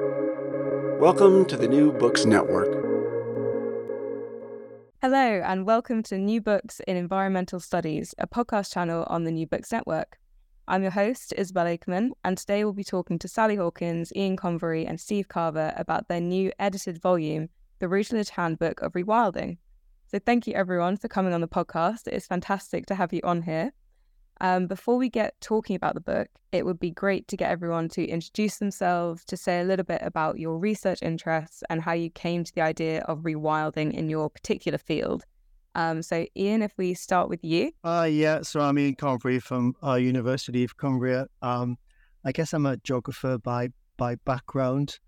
Welcome to the New Books Network. Hello, and welcome to New Books in Environmental Studies, a podcast channel on the New Books Network. I'm your host, Isobel Akerman, and today we'll be talking to Sally Hawkins, Ian Convery, and Steve Carver about their new edited volume, The Routledge Handbook of Rewilding. So, thank you everyone for coming on the podcast. It's fantastic to have you on here. Um, before we get talking about the book, it would be great to get everyone to introduce themselves, to say a little bit about your research interests and how you came to the idea of rewilding in your particular field. Um, so, Ian, if we start with you. Uh, yeah, so I'm Ian Convery from uh, University of Cumbria. Um, I guess I'm a geographer by by background.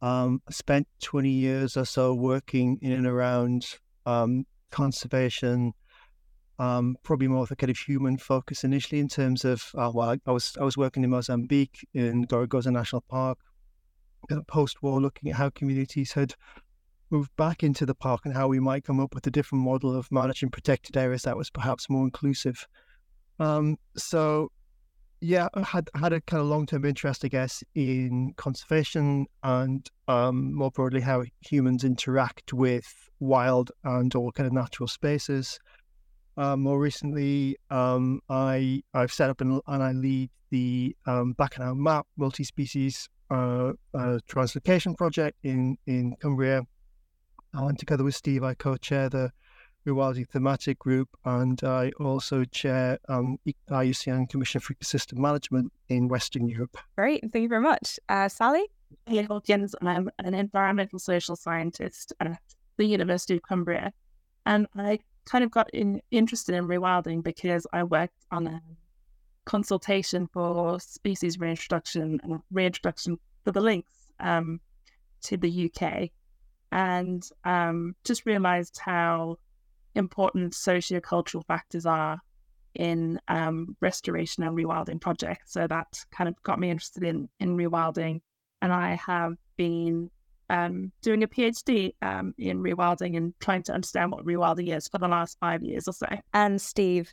Um, spent 20 years or so working in and around um, conservation, um, probably more of a kind of human focus initially in terms of uh, well, I, I, was I was working in Mozambique in Gorongosa National Park, in a post-war, looking at how communities had moved back into the park and how we might come up with a different model of managing protected areas that was perhaps more inclusive. Um, so, yeah, I had had a kind of long-term interest, I guess, in conservation and um, more broadly how humans interact with wild and all kind of natural spaces. Uh, more recently, um, I I've set up and, and I lead the um, Back on the Map multi-species uh, uh, translocation project in in Cumbria. And together with Steve, I co-chair the Rewilding Thematic Group, and I also chair um, IUCN Commission for Ecosystem Management in Western Europe. Great, thank you very much, uh, Sally. Hey, Jens, I'm an environmental social scientist at the University of Cumbria, and I kind of got in, interested in rewilding because I worked on a consultation for species reintroduction and reintroduction for the lynx um, to the UK, and um, just realised how important sociocultural factors are in um, restoration and rewilding projects. So that kind of got me interested in in rewilding, and I have been um, doing a PhD um, in rewilding and trying to understand what rewilding is for the last five years or so. And Steve.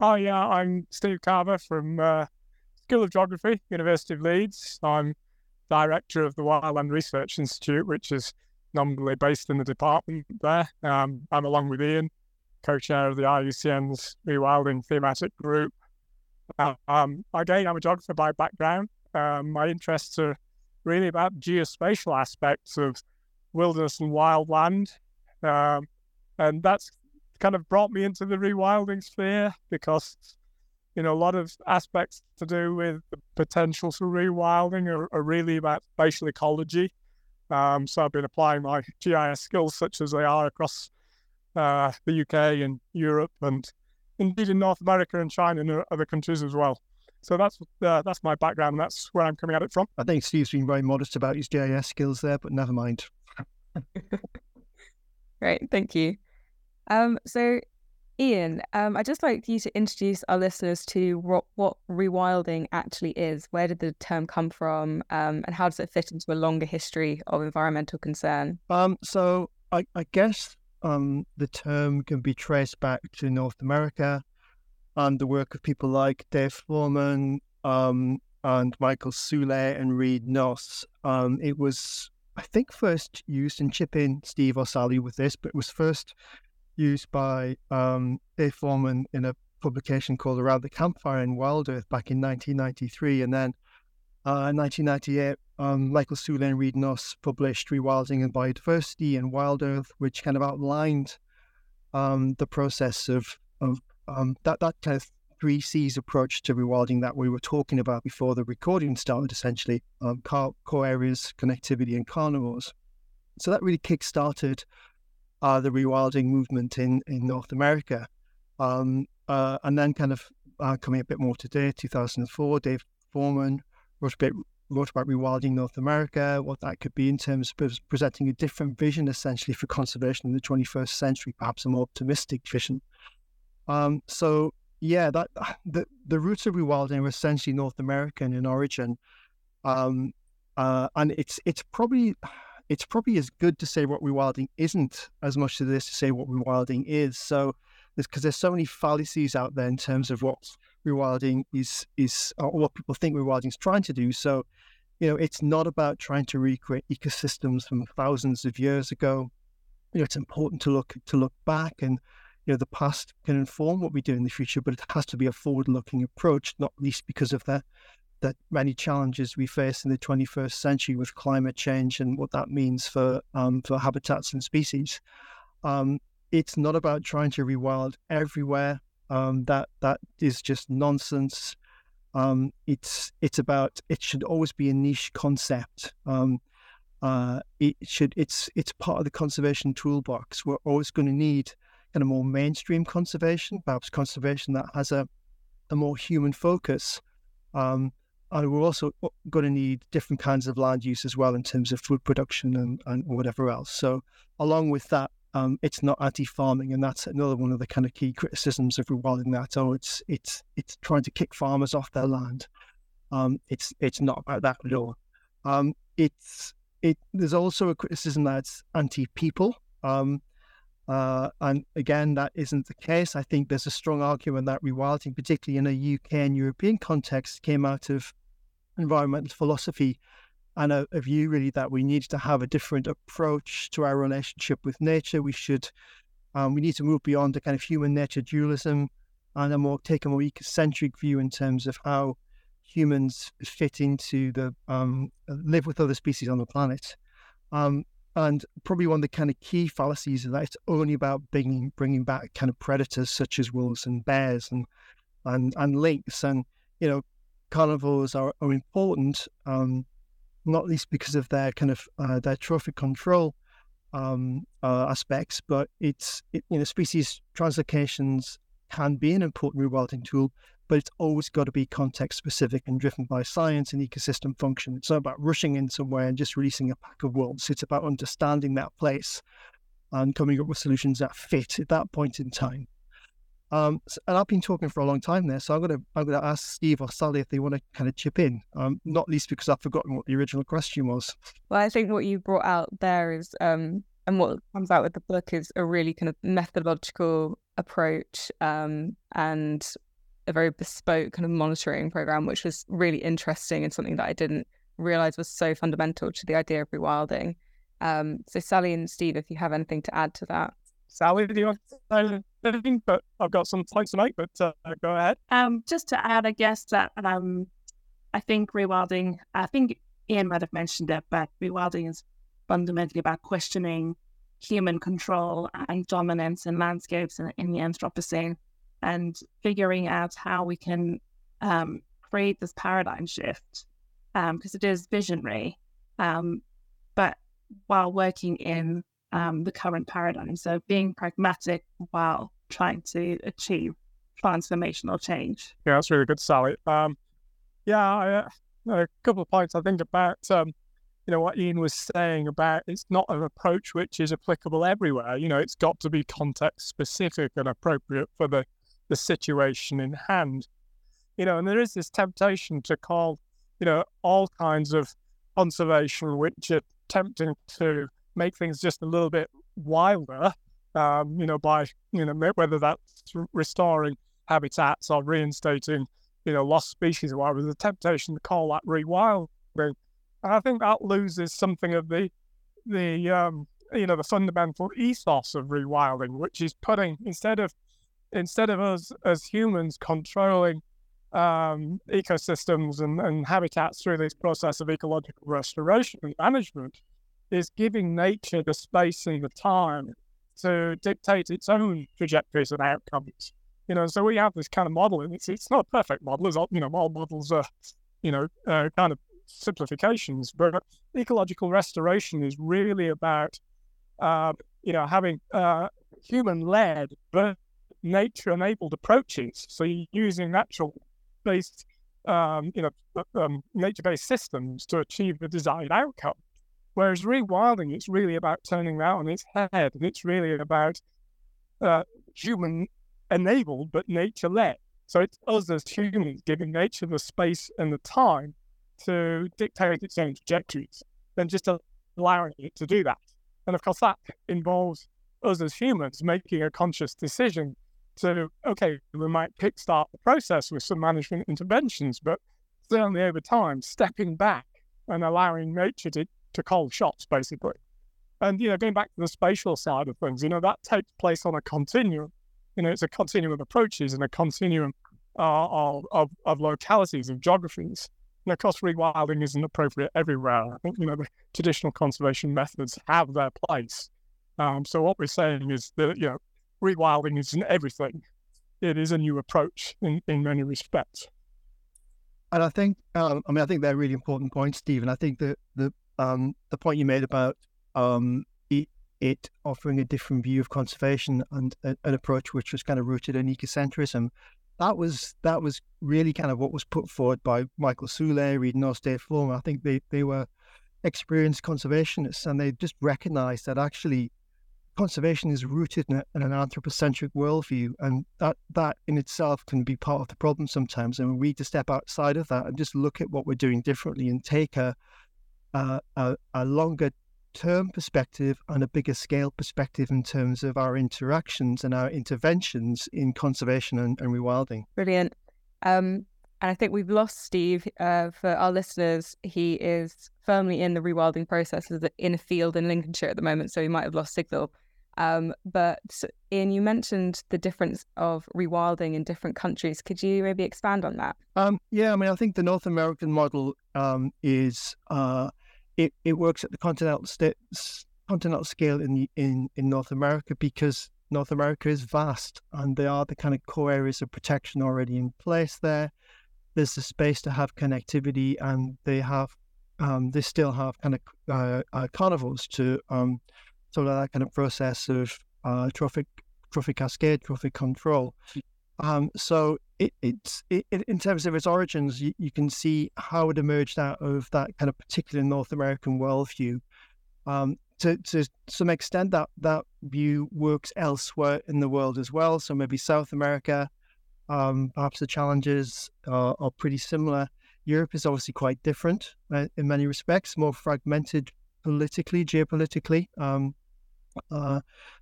Oh, yeah, I'm Steve Carver from uh, School of Geography, University of Leeds. I'm director of the Wildland Research Institute, which is nominally based in the department there. Um, I'm along with Ian, co-chair of the IUCN's Rewilding Thematic Group. Uh, um, again, I'm a geographer by background. Um, my interests are really about geospatial aspects of wilderness and wildland. Um, and that's kind of brought me into the rewilding sphere because, you know, a lot of aspects to do with the potential for rewilding are, are really about spatial ecology. Um, so I've been applying my GIS skills, such as they are across uh, the UK and Europe, and indeed in North America and China and other countries as well. So that's uh, that's my background. And that's where I'm coming at it from. I think Steve's been very modest about his GIS skills there, but never mind. Great, thank you. Um, so, Ian, um, I'd just like you to introduce our listeners to what, what rewilding actually is. Where did the term come from, um, and how does it fit into a longer history of environmental concern? Um, so, I, I guess um, the term can be traced back to North America and the work of people like Dave Foreman um, and Michael Soule and Reid Noss. Um, it was, I think, first used in chip in Steve or Sally with this, but it was first used by um, Dave Foreman in a publication called Around the Campfire in Wild Earth back in 1993. And then uh, in 1998, um, Michael Soule and Reid Noss published Rewilding and Biodiversity in Wild Earth, which kind of outlined um, the process of, of um, that that kind of three C's approach to rewilding that we were talking about before the recording started, essentially um, core, core areas, connectivity, and carnivores. So that really kick-started uh, the rewilding movement in in North America, um, uh, and then kind of uh, coming a bit more today, 2004, Dave Foreman wrote a bit wrote about rewilding North America, what that could be in terms of presenting a different vision, essentially, for conservation in the 21st century, perhaps a more optimistic vision. Um, so yeah, that the the roots of rewilding are essentially North American in origin, um, uh, and it's it's probably it's probably as good to say what rewilding isn't as much as it is to say what rewilding is. So because there's so many fallacies out there in terms of what rewilding is is or what people think rewilding is trying to do. So you know, it's not about trying to recreate ecosystems from thousands of years ago. You know, it's important to look to look back and you know the past can inform what we do in the future, but it has to be a forward-looking approach, not least because of the that many challenges we face in the 21st century with climate change and what that means for um, for habitats and species. Um, it's not about trying to rewild everywhere. Um, that that is just nonsense. Um, it's it's about it should always be a niche concept. Um, uh, it should it's it's part of the conservation toolbox. We're always going to need kind of more mainstream conservation, perhaps conservation that has a a more human focus. Um, and we're also going to need different kinds of land use as well in terms of food production and, and whatever else. So, along with that, um, it's not anti-farming, and that's another one of the kind of key criticisms of rewilding. That oh, it's it's it's trying to kick farmers off their land. Um, it's it's not about that at all. Um, it's it. There's also a criticism that's anti-people. Um, uh, and again, that isn't the case. I think there's a strong argument that rewilding, particularly in a UK and European context, came out of environmental philosophy and a, a, view really that we need to have a different approach to our relationship with nature. We should, um, we need to move beyond the kind of human nature dualism and a more take a more ecocentric view in terms of how humans fit into the um, live with other species on the planet. Um, and probably one of the kind of key fallacies is that it's only about bringing bringing back kind of predators such as wolves and bears and and and lynx. And you know carnivores are, are important, um, not least because of their kind of uh, their trophic control um, uh, aspects, but it's it, you know species translocations can be an important rewilding tool, but it's always got to be context specific and driven by science and ecosystem function. It's not about rushing in somewhere and just releasing a pack of wolves. It's about understanding that place and coming up with solutions that fit at that point in time. Um, and I've been talking for a long time there, so I'm gonna I'm gonna ask Steve or Sally if they want to kind of chip in. Um, not least because I've forgotten what the original question was. Well, I think what you brought out there is, um, and what comes out with the book is a really kind of methodological approach, um, and a very bespoke kind of monitoring program, which was really interesting and something that I didn't realize was so fundamental to the idea of rewilding. Um, so, Sally and Steve, if you have anything to add to that. Sally, do you want to say anything? But I've got some points to make, but uh, go ahead. Um, just to add, I guess that um, I think rewilding, I think Ian might have mentioned it, but rewilding is fundamentally about questioning human control and dominance in landscapes in, in the Anthropocene and figuring out how we can um, create this paradigm shift because um, it is visionary, um, but while working in um, the current paradigm. So being pragmatic while trying to achieve transformational change. Yeah, that's really good, Sally. Um, yeah, uh, a couple of points I think about. Um, you know what Ian was saying about it's not an approach which is applicable everywhere. You know, it's got to be context specific and appropriate for the the situation in hand. You know, and there is this temptation to call, you know, all kinds of conservation which are tempting to make things just a little bit wilder, um, you know, by, you know, whether that's restoring habitats or reinstating, you know, lost species or whatever, the temptation to call that rewilding. And I think that loses something of the, the, um, you know, the fundamental ethos of rewilding, which is putting, instead of, instead of us as humans controlling um, ecosystems and, and habitats through this process of ecological restoration and management, is giving nature the space and the time to dictate its own trajectories and outcomes. You know, so we have this kind of model, and it's it's not a perfect model. As you know, all models are, you know, uh, kind of simplifications. But ecological restoration is really about, uh, you know, having uh, human-led but nature-enabled approaches. So you're using natural-based, um, you know, uh, um, nature-based systems to achieve the desired outcome. Whereas rewilding, it's really about turning that on its head, and it's really about uh, human enabled but nature led. So it's us as humans giving nature the space and the time to dictate its own trajectories, then just allowing it to do that. And of course, that involves us as humans making a conscious decision to, okay, we might kickstart the process with some management interventions, but certainly over time, stepping back and allowing nature to, to call shots, basically. And, you know, going back to the spatial side of things, you know, that takes place on a continuum. You know, it's a continuum of approaches and a continuum uh, of, of, of localities, of geographies. And of course, rewilding isn't appropriate everywhere. I think, you know, the traditional conservation methods have their place. Um, so what we're saying is that, you know, rewilding isn't everything. It is a new approach in, in many respects. And I think, um, I mean, I think they're really important points, Stephen. I think that the um, the point you made about um, it, it, offering a different view of conservation and a, an approach which was kind of rooted in ecocentrism, that was that was really kind of what was put forward by Michael Reid Noss, Dave Foreman. I think they they were experienced conservationists, and they just recognised that actually conservation is rooted in, a, in, an anthropocentric worldview, and that that in itself can be part of the problem sometimes. And we need to step outside of that and just look at what we're doing differently and take a a, a, a longer term perspective and a bigger scale perspective in terms of our interactions and our interventions in conservation and, and rewilding. Brilliant. Um, and I think we've lost Steve. Uh, for our listeners, he is firmly in the rewilding process in a field in Lincolnshire at the moment, so he might have lost signal. Um, but Ian, you mentioned the difference of rewilding in different countries. Could you maybe expand on that? Um, yeah, I mean, I think the North American model um, is uh, it, it works at the continental continental scale in in in North America because North America is vast and there are the kind of core areas of protection already in place there. There's the space to have connectivity, and they have um, they still have kind of uh, uh, carnivores to sort of that kind of process of uh, trophic trophic cascade, trophic control. Um, so it, it's it, in terms of its origins, you, you, can see how it emerged out of that kind of particular North American worldview. Um, to, to some extent, that that view works elsewhere in the world as well. So maybe South America, um, perhaps the challenges are, are, pretty similar. Europe is obviously quite different uh, in many respects, more fragmented politically, geopolitically. Um, uh,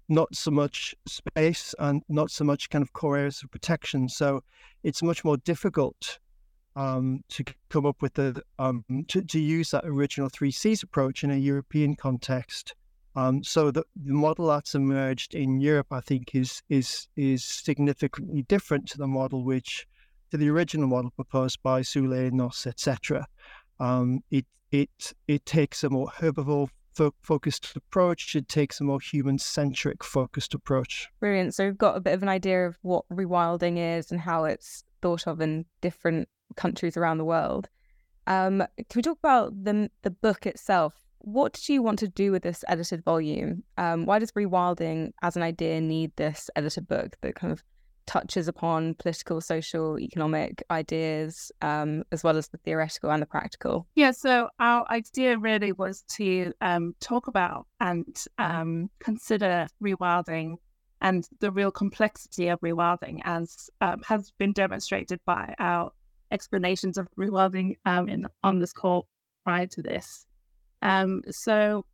not so much space and not so much kind of core areas of protection. So it's much more difficult um, to come up with the um, to, to use that original three Cs approach in a European context. Um, so the, the model that's emerged in Europe, I think, is is is significantly different to the model which to the original model proposed by Soule, Noss, etc. Um, it it it takes a more herbivore fo- focused approach. It takes a more human centric focused approach. Brilliant. So we've got a bit of an idea of what rewilding is and how it's thought of in different countries around the world. Um, can we talk about the the book itself? What did you want to do with this edited volume? Um, why does rewilding as an idea need this edited book that kind of touches upon political, social, economic ideas, um, as well as the theoretical and the practical. Yeah, so our idea really was to um, talk about and um, consider rewilding and the real complexity of rewilding, as um, has been demonstrated by our explanations of rewilding um, in, on this call prior to this. Um, so,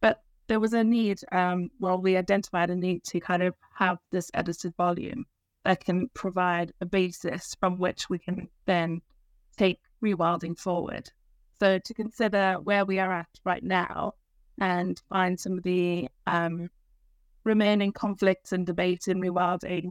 but there was a need, well, we identified a need to kind of have this edited volume that can provide a basis from which we can then take rewilding forward. So to consider where we are at right now and find some of the um, remaining conflicts and debates in rewilding,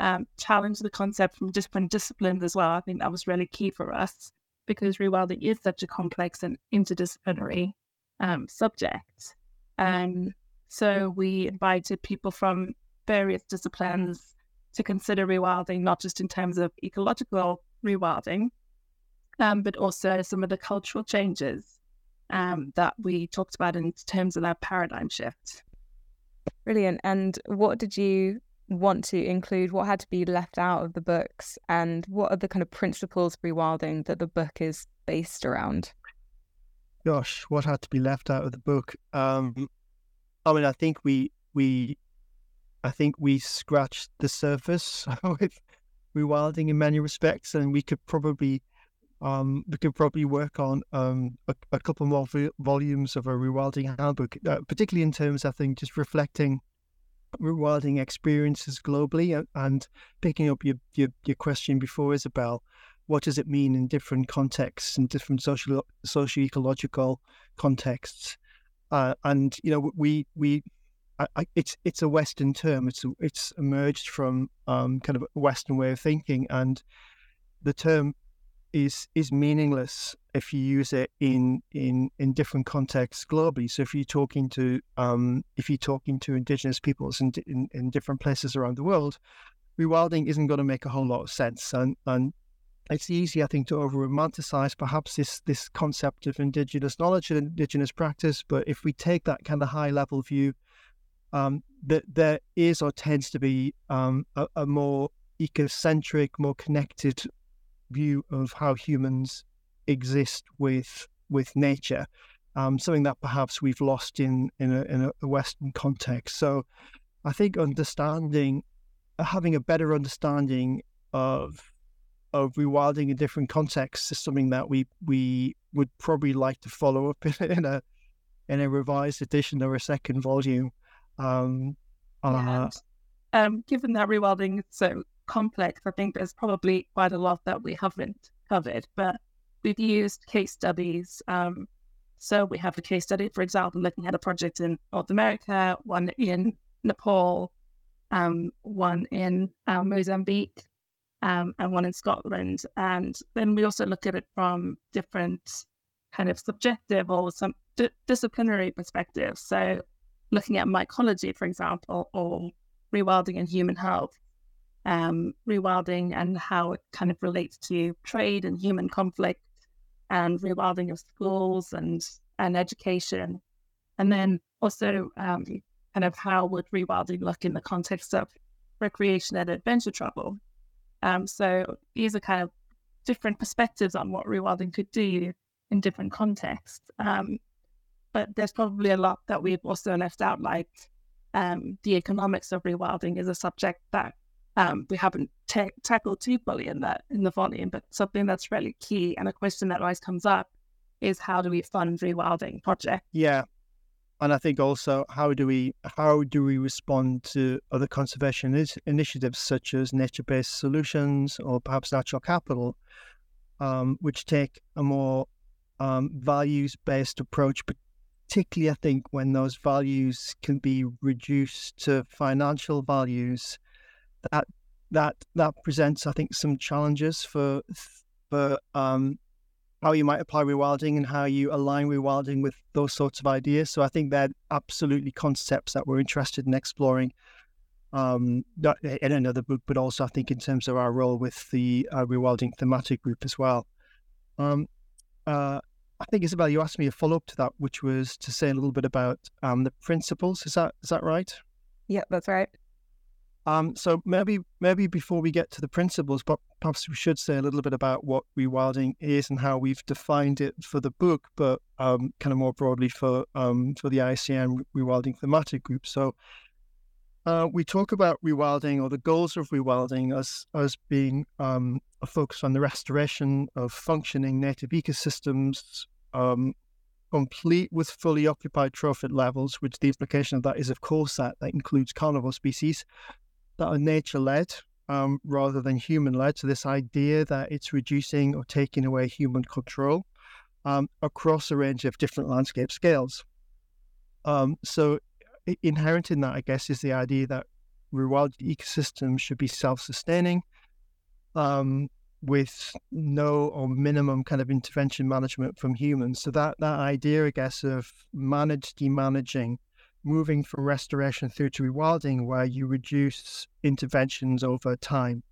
um, challenge the concept from different disciplines as well. I think that was really key for us because rewilding is such a complex and interdisciplinary um, subject. Um, so we invited people from various disciplines to consider rewilding, not just in terms of ecological rewilding, um, but also some of the cultural changes um, that we talked about in terms of that paradigm shift. Brilliant. And what did you want to include? What had to be left out of the books? And what are the kind of principles of rewilding that the book is based around? Gosh, what had to be left out of the book? Um, I mean, I think we we I think we scratched the surface with rewilding in many respects, and we could probably um, we could probably work on um, a, a, couple more volumes of a rewilding handbook, uh, particularly in terms, I think, just reflecting rewilding experiences globally and, and picking up your, your, your question before, Isobel. what does it mean in different contexts and different social socio-ecological contexts uh, and you know we we I, it's it's a Western term. It's it's emerged from um, kind of a Western way of thinking, and the term is is meaningless if you use it in in in different contexts globally. So if you're talking to um, if you're talking to indigenous peoples in, in, in different places around the world, rewilding isn't going to make a whole lot of sense. And and it's easy, I think, to over romanticize perhaps this this concept of indigenous knowledge and indigenous practice. But if we take that kind of high level view, um, that there is or tends to be um, a, a more ecocentric, more connected view of how humans exist with with nature, um, something that perhaps we've lost in in a, in a Western context. So, I think understanding, having a better understanding of of rewilding in different contexts is something that we we would probably like to follow up in, in a in a revised edition or a second volume. Um, uh, um, given that rewilding is so complex. I think there's probably quite a lot that we haven't covered, but we've used case studies. Um, so we have a case study, for example, looking at a project in North America, one in Nepal, um, one in uh, Mozambique, um, and one in Scotland. And then we also look at it from different kind of subjective or some d- disciplinary perspectives. So looking at mycology, for example, or rewilding and human health um, rewilding and how it kind of relates to trade and human conflict and rewilding of schools and, and education. And then also um, kind of how would rewilding look in the context of recreation and adventure travel. Um, so these are kind of different perspectives on what rewilding could do in different contexts. Um, but there's probably a lot that we've also left out, like um, the economics of rewilding is a subject that um, we haven't ta- tackled too fully in that in the volume, but something that's really key and a question that always comes up is how do we fund rewilding projects? Yeah, and I think also how do we how do we respond to other conservation is- initiatives such as nature-based solutions or perhaps natural capital, um, which take a more um, values-based approach, particularly I think when those values can be reduced to financial values that that that presents, I think, some challenges for for um, how you might apply rewilding and how you align rewilding with those sorts of ideas. So I think they're absolutely concepts that we're interested in exploring. Um, not in another book, but also I think in terms of our role with the uh, rewilding thematic group as well. Um, uh, I think Isobel, you asked me a follow up to that, which was to say a little bit about um, the principles. Is that is that right? Yeah, that's right. Um, so maybe maybe before we get to the principles, but perhaps we should say a little bit about what rewilding is and how we've defined it for the book, but um, kind of more broadly for um, for the IUCN rewilding thematic group. So uh, we talk about rewilding or the goals of rewilding as as being um, a focus on the restoration of functioning native ecosystems, um, complete with fully occupied trophic levels, which the implication of that is, of course, that that includes carnivore species, that are nature led um, rather than human led. So, this idea that it's reducing or taking away human control um, across a range of different landscape scales. Um, so, inherent in that, I guess, is the idea that rewilded ecosystems should be self sustaining um, with no or minimum kind of intervention management from humans. So, that, that idea, I guess, of managed demanaging moving from restoration through to rewilding, where you reduce interventions over time.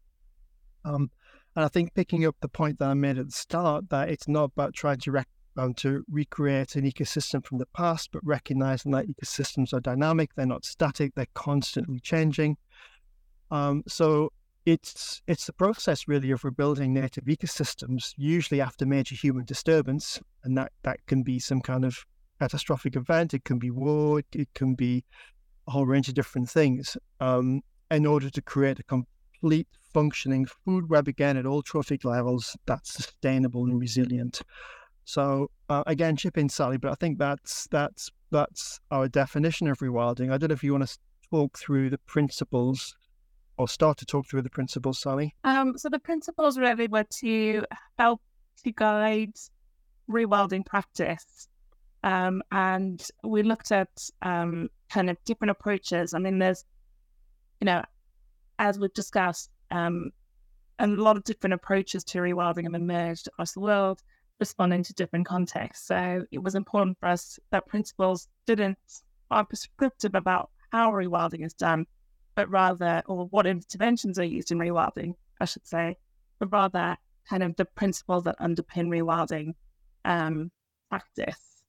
Um, and I think picking up the point that I made at the start, that it's not about trying to rec- um, to recreate an ecosystem from the past, but recognizing that ecosystems are dynamic, they're not static, they're constantly changing. Um, so it's it's the process really of rebuilding native ecosystems, usually after major human disturbance, and that that can be some kind of catastrophic event. It can be war. It can be a whole range of different things. Um, in order to create a complete functioning food web again at all trophic levels that's sustainable and resilient. So uh, again, chip in Sally, but I think that's that's that's our definition of rewilding. I don't know if you want to talk through the principles or start to talk through the principles, Sally? Um, so the principles really were to help to guide rewilding practice. Um, and we looked at um, kind of different approaches. I mean, there's, you know, as we've discussed, um, a lot of different approaches to rewilding have emerged across the world, responding to different contexts. So it was important for us that principles didn't are prescriptive about how rewilding is done, but rather, or what interventions are used in rewilding, I should say, but rather kind of the principles that underpin rewilding um, practice.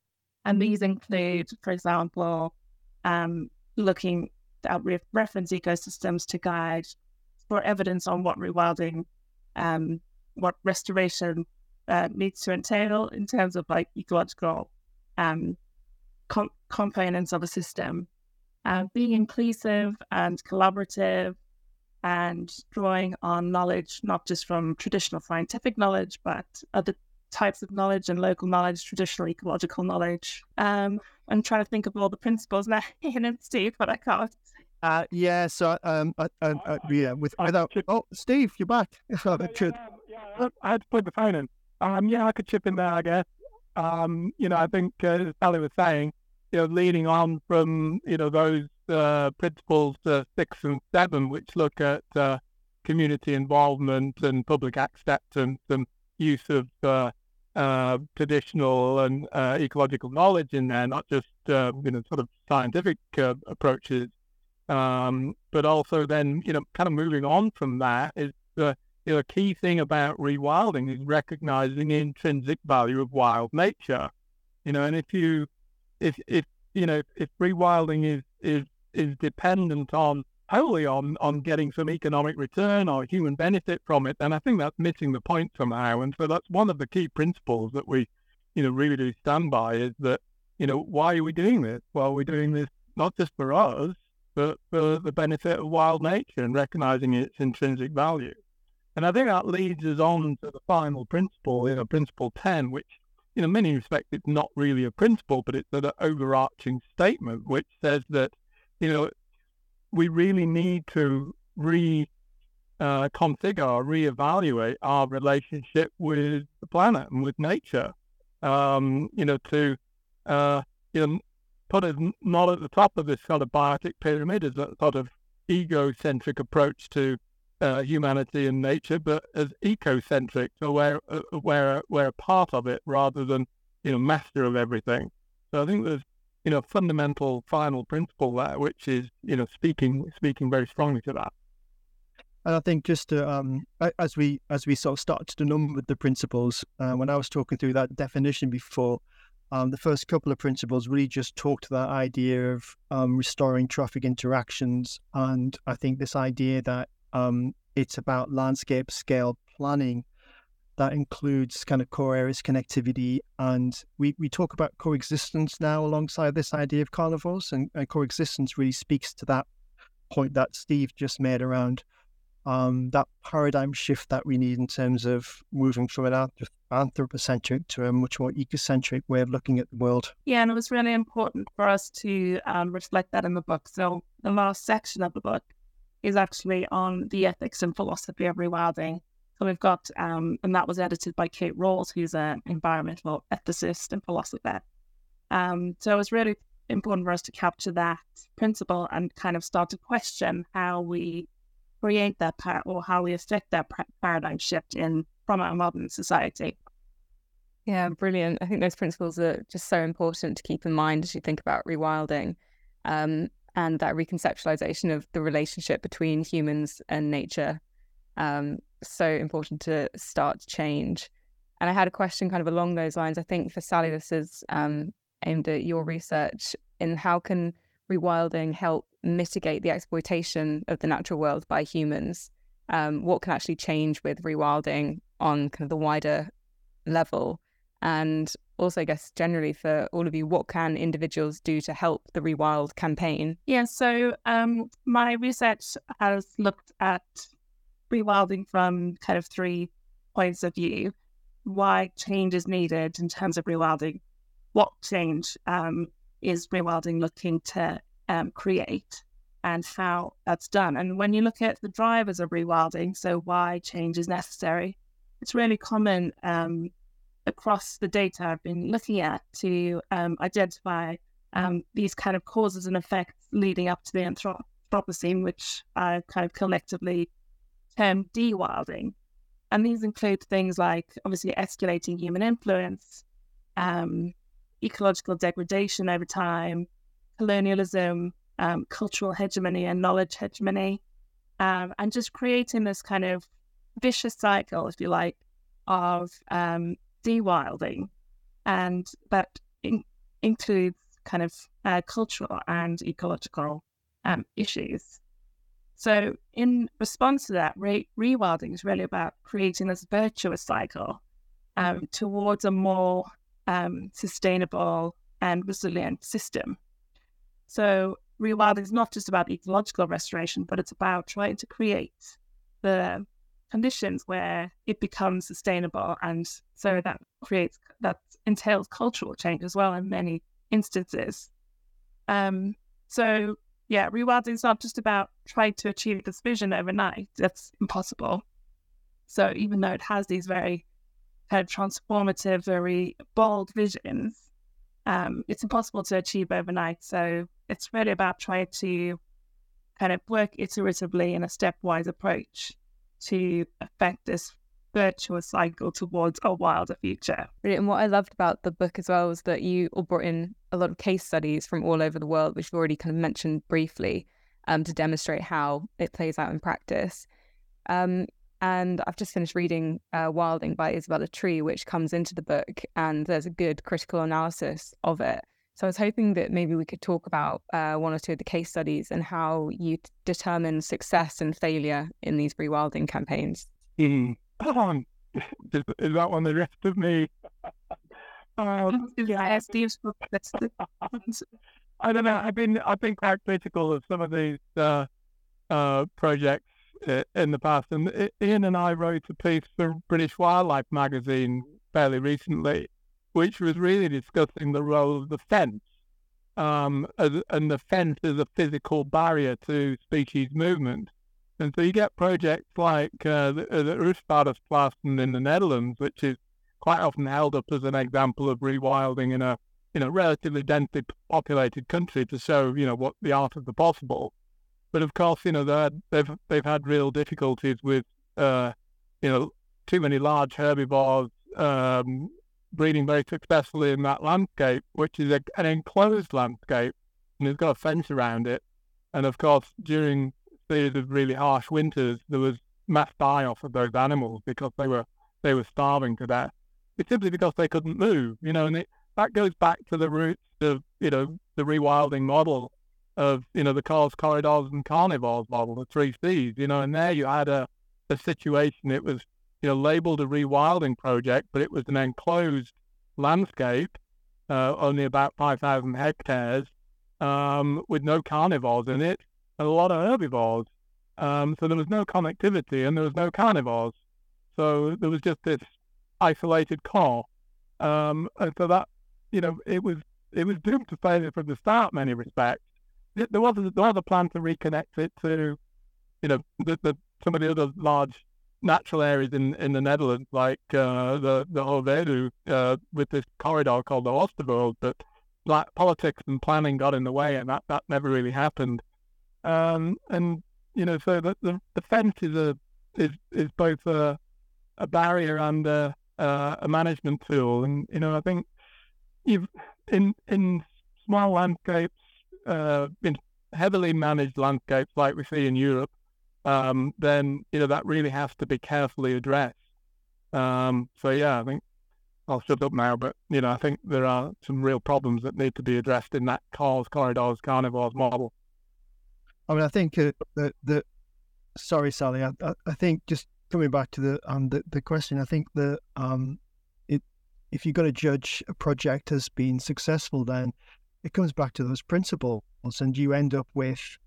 And these include, for example, um, looking at re- reference ecosystems to guide for evidence on what rewilding, um, what restoration uh, needs to entail in terms of like ecological um, com- components of a system uh, being inclusive and collaborative and drawing on knowledge, not just from traditional scientific knowledge, but other types of knowledge and local knowledge, traditional ecological knowledge. Um, I'm trying to think of all the principles now, in Steve, but I can't. Uh, yeah, so um, I, I, I, yeah, with without. Oh, Steve, you're back. oh, that could. Yeah, I had to put the phone in. Um, yeah, I could chip in there, I guess. Um, you know, I think uh, as Sally was saying, you know, leading on from, you know, those uh, principles uh, six and seven, which look at uh, community involvement and public acceptance and use of uh, uh, traditional and uh, ecological knowledge in there, not just, you know, sort of scientific approaches, um, but also then, you know, kind of moving on from that is you know, a key thing about rewilding is recognizing the intrinsic value of wild nature. You know, and if you if if you know if rewilding is is is dependent on wholly on on getting some economic return or human benefit from it, then I think that's missing the point somehow. And so that's one of the key principles that we, you know, really do stand by is that, you know, why are we doing this? Well, we're doing this not just for us, but for the benefit of wild nature and recognizing its intrinsic value. And I think that leads us on to the final principle, you know, principle 10, which you know, in many respects, it's not really a principle, but it's an overarching statement which says that, you know, we really need to re uh, reevaluate our relationship with the planet and with nature. Um, you know, to uh, you know, put us not at the top of this sort of biotic pyramid as a sort of egocentric approach to uh, humanity and nature, but as ecocentric, so we're, uh, we're, we're a part of it rather than, you know, master of everything. So I think there's, you know, fundamental final principle there, which is, you know, speaking, speaking very strongly to that. And I think just to, um, as we as we sort of start to number the principles, uh, when I was talking through that definition before, um, the first couple of principles really just talk to that idea of um, restoring trophic interactions, and I think this idea that um, it's about landscape scale planning that includes kind of core areas connectivity. And we, we talk about coexistence now alongside this idea of carnivores. And, and coexistence really speaks to that point that Steve just made around um, that paradigm shift that we need in terms of moving from an anthropocentric to a much more ecocentric way of looking at the world. Yeah, and it was really important for us to um, reflect that in the book. So the last section of the book is actually on the ethics and philosophy of rewilding. So we've got, um, and that was edited by Kate Rawles, who's an environmental ethicist and philosopher. Um, so it was really important for us to capture that principle and kind of start to question how we create that par- or how we affect that paradigm shift in from our modern society. Yeah, brilliant. I think those principles are just so important to keep in mind as you think about rewilding. Um, and that reconceptualization of the relationship between humans and nature. Um, so important to start change. And I had a question kind of along those lines. I think for Sally, this is um, aimed at your research in how can rewilding help mitigate the exploitation of the natural world by humans? Um, what can actually change with rewilding on kind of the wider level? And also, I guess, generally for all of you, what can individuals do to help the Rewild campaign? Yeah, so um, my research has looked at rewilding from kind of three points of view. Why change is needed in terms of rewilding? What change um, is rewilding looking to um, create? and how that's done. And when you look at the drivers of rewilding, so why change is necessary, it's really common um, across the data I've been looking at to um, identify um, these kind of causes and effects leading up to the Anthropocene, which I kind of collectively term de-wilding. And these include things like obviously escalating human influence, um, ecological degradation over time, colonialism, um, cultural hegemony and knowledge hegemony, um, and just creating this kind of vicious cycle, if you like, of um, de-wilding, and that in- includes kind of uh, cultural and ecological um, issues. So, in response to that, re- rewilding is really about creating this virtuous cycle um, towards a more um, sustainable and resilient system. So, rewilding is not just about ecological restoration, but it's about trying to create the conditions where it becomes sustainable, and so that creates that entails cultural change as well in many instances. Um, so yeah, rewilding is not just about trying to achieve this vision overnight. That's impossible. So even though it has these very kind of transformative, very bold visions, um, it's impossible to achieve overnight. So it's really about trying to kind of work iteratively in a stepwise approach to affect this virtuous cycle towards a wilder future. And what I loved about the book as well was that you all brought in a lot of case studies from all over the world, which you've already kind of mentioned briefly, um, to demonstrate how it plays out in practice. Um, and I've just finished reading uh, Wilding by Isabella Tree, which comes into the book, and there's a good critical analysis of it. So I was hoping that maybe we could talk about uh, one or two of the case studies and how you t- determine success and failure in these rewilding campaigns. Mm. Um, is, is, that one the rest of me? um, yeah, I don't know. I've been I've been quite critical of some of these uh, uh, projects uh, in the past, and Ian and I wrote a piece for British Wildlife magazine fairly recently, which was really discussing the role of the fence. Um, and the fence is a physical barrier to species movement. And so you get projects like uh, the, uh, the Oostvaardersplassen in the Netherlands, which is quite often held up as an example of rewilding in a you know relatively densely populated country to show you know what the art of the possible. But of course, you know they've they've had real difficulties with uh, you know too many large herbivores um, breeding very successfully in that landscape, which is a, an enclosed landscape and it's got a fence around it. And of course, during series of really harsh winters, there was mass die off of those animals because they were they were starving to death. It's simply because they couldn't move, you know, and it, that goes back to the roots of you know the rewilding model of you know the cores, corridors, and carnivores model, the three C's, you know, and there you had a a situation. It was you know labeled a rewilding project, but it was an enclosed landscape, uh, only about five thousand hectares, um, with no carnivores in it and a lot of herbivores. Um, so there was no connectivity and there was no carnivores. So there was just this isolated core. Um, and so that, you know, it was it was doomed to failure from the start, many respects. There was a, there was a plan to reconnect it to, you know, the, the, some of the other large natural areas in, in the Netherlands, like uh, the the Hoevedu, uh, with this corridor called the Oosterwold, but like, politics and planning got in the way, and that, that never really happened. Um, and you know, so the, the, the fence is a is is both a a barrier and a, a management tool. And you know, I think you've in in small landscapes, uh, in heavily managed landscapes like we see in Europe, um, then you know that really has to be carefully addressed. Um, so yeah, I think I'll shut up now, but you know, I think there are some real problems that need to be addressed in that cores, corridors, carnivores model. I mean, I think uh, that the sorry, Sally. I, I, think just coming back to the um the, the question, I think that um it if you're going to judge a project as being successful, then it comes back to those principles, and you end up with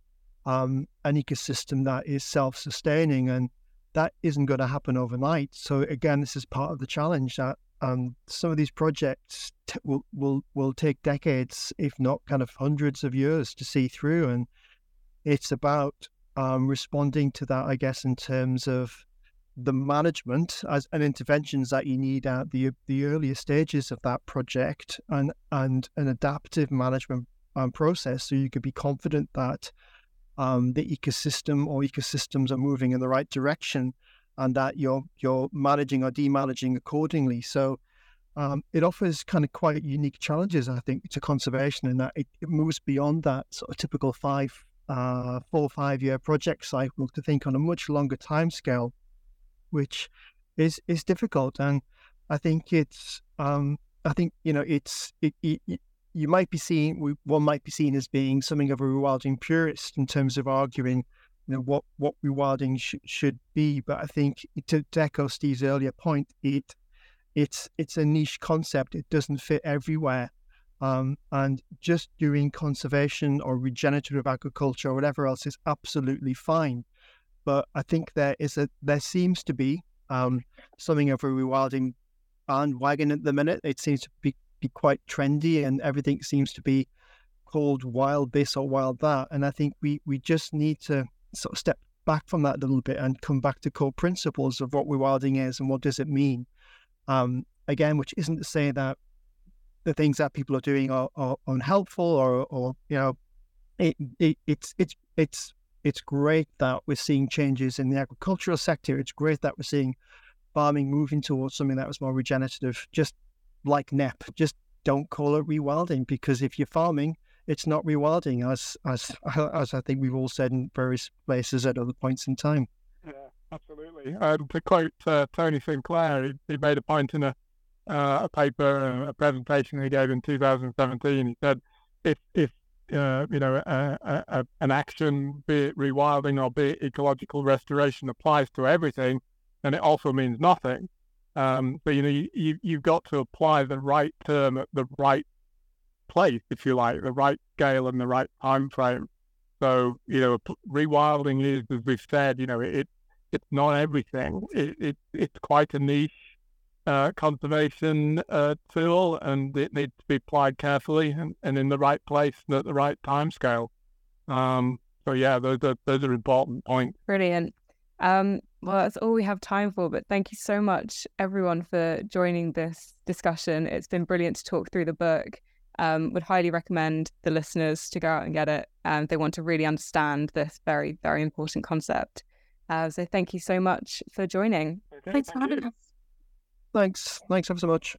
um an ecosystem that is self-sustaining, and that isn't going to happen overnight. So again, this is part of the challenge that um, some of these projects t- will will will take decades, if not kind of hundreds of years, to see through. And it's about um, responding to that, I guess, in terms of the management as and interventions that you need at the the earlier stages of that project and and an adaptive management um, process so you could be confident that um, the ecosystem or ecosystems are moving in the right direction and that you're you're managing or demanaging accordingly so um, it offers kind of quite unique challenges I think to conservation in that it, it moves beyond that sort of typical five uh, four five year project cycle to think on a much longer time scale which is is difficult. And I think it's um, I think you know it's it, it, you might be seen one might be seen as being something of a rewilding purist in terms of arguing you know what what rewilding sh- should be. But I think to, echo Steve's earlier point, it it's it's a niche concept. It doesn't fit everywhere. Um, and just doing conservation or regenerative agriculture or whatever else is absolutely fine but I think there is a there seems to be um, something of a rewilding bandwagon at the minute. It seems to be, be quite trendy, and everything seems to be called wild this or wild that. And I think we we just need to sort of step back from that a little bit and come back to core principles of what rewilding is and what does it mean. Um, again, which isn't to say that the things that people are doing are, are unhelpful or or you know it, it it's it's it's it's great that we're seeing changes in the agricultural sector. It's great that we're seeing farming moving towards something that was more regenerative, just like Knepp. Just don't call it rewilding because if you're farming, it's not rewilding, as as as I think we've all said in various places at other points in time. Yeah, absolutely. Um, to quote uh, Tony Sinclair, he, he, made a point in a uh, a paper, a presentation he gave in 2017. He said, if if uh, you know, an action, be it rewilding or be it ecological restoration, applies to everything, then it also means nothing. Um, but you know, you, you you've got to apply the right term at the right place, if you like, the right scale and the right time frame. So you know, rewilding is, as we've said, you know, it it's not everything. It, it it's quite a niche uh, conservation uh, tool, and it needs to be applied carefully and, and in the right place and at the right time scale. Um, so yeah, those are those are important points. Brilliant. Um, well, that's all we have time for. But thank you so much, everyone, for joining this discussion. It's been brilliant to talk through the book. Um, would highly recommend the listeners to go out and get it. Um, they want to really understand this very, very important concept. Uh, so thank you so much for joining. Okay, Thanks for having us. Thanks. Thanks ever so much.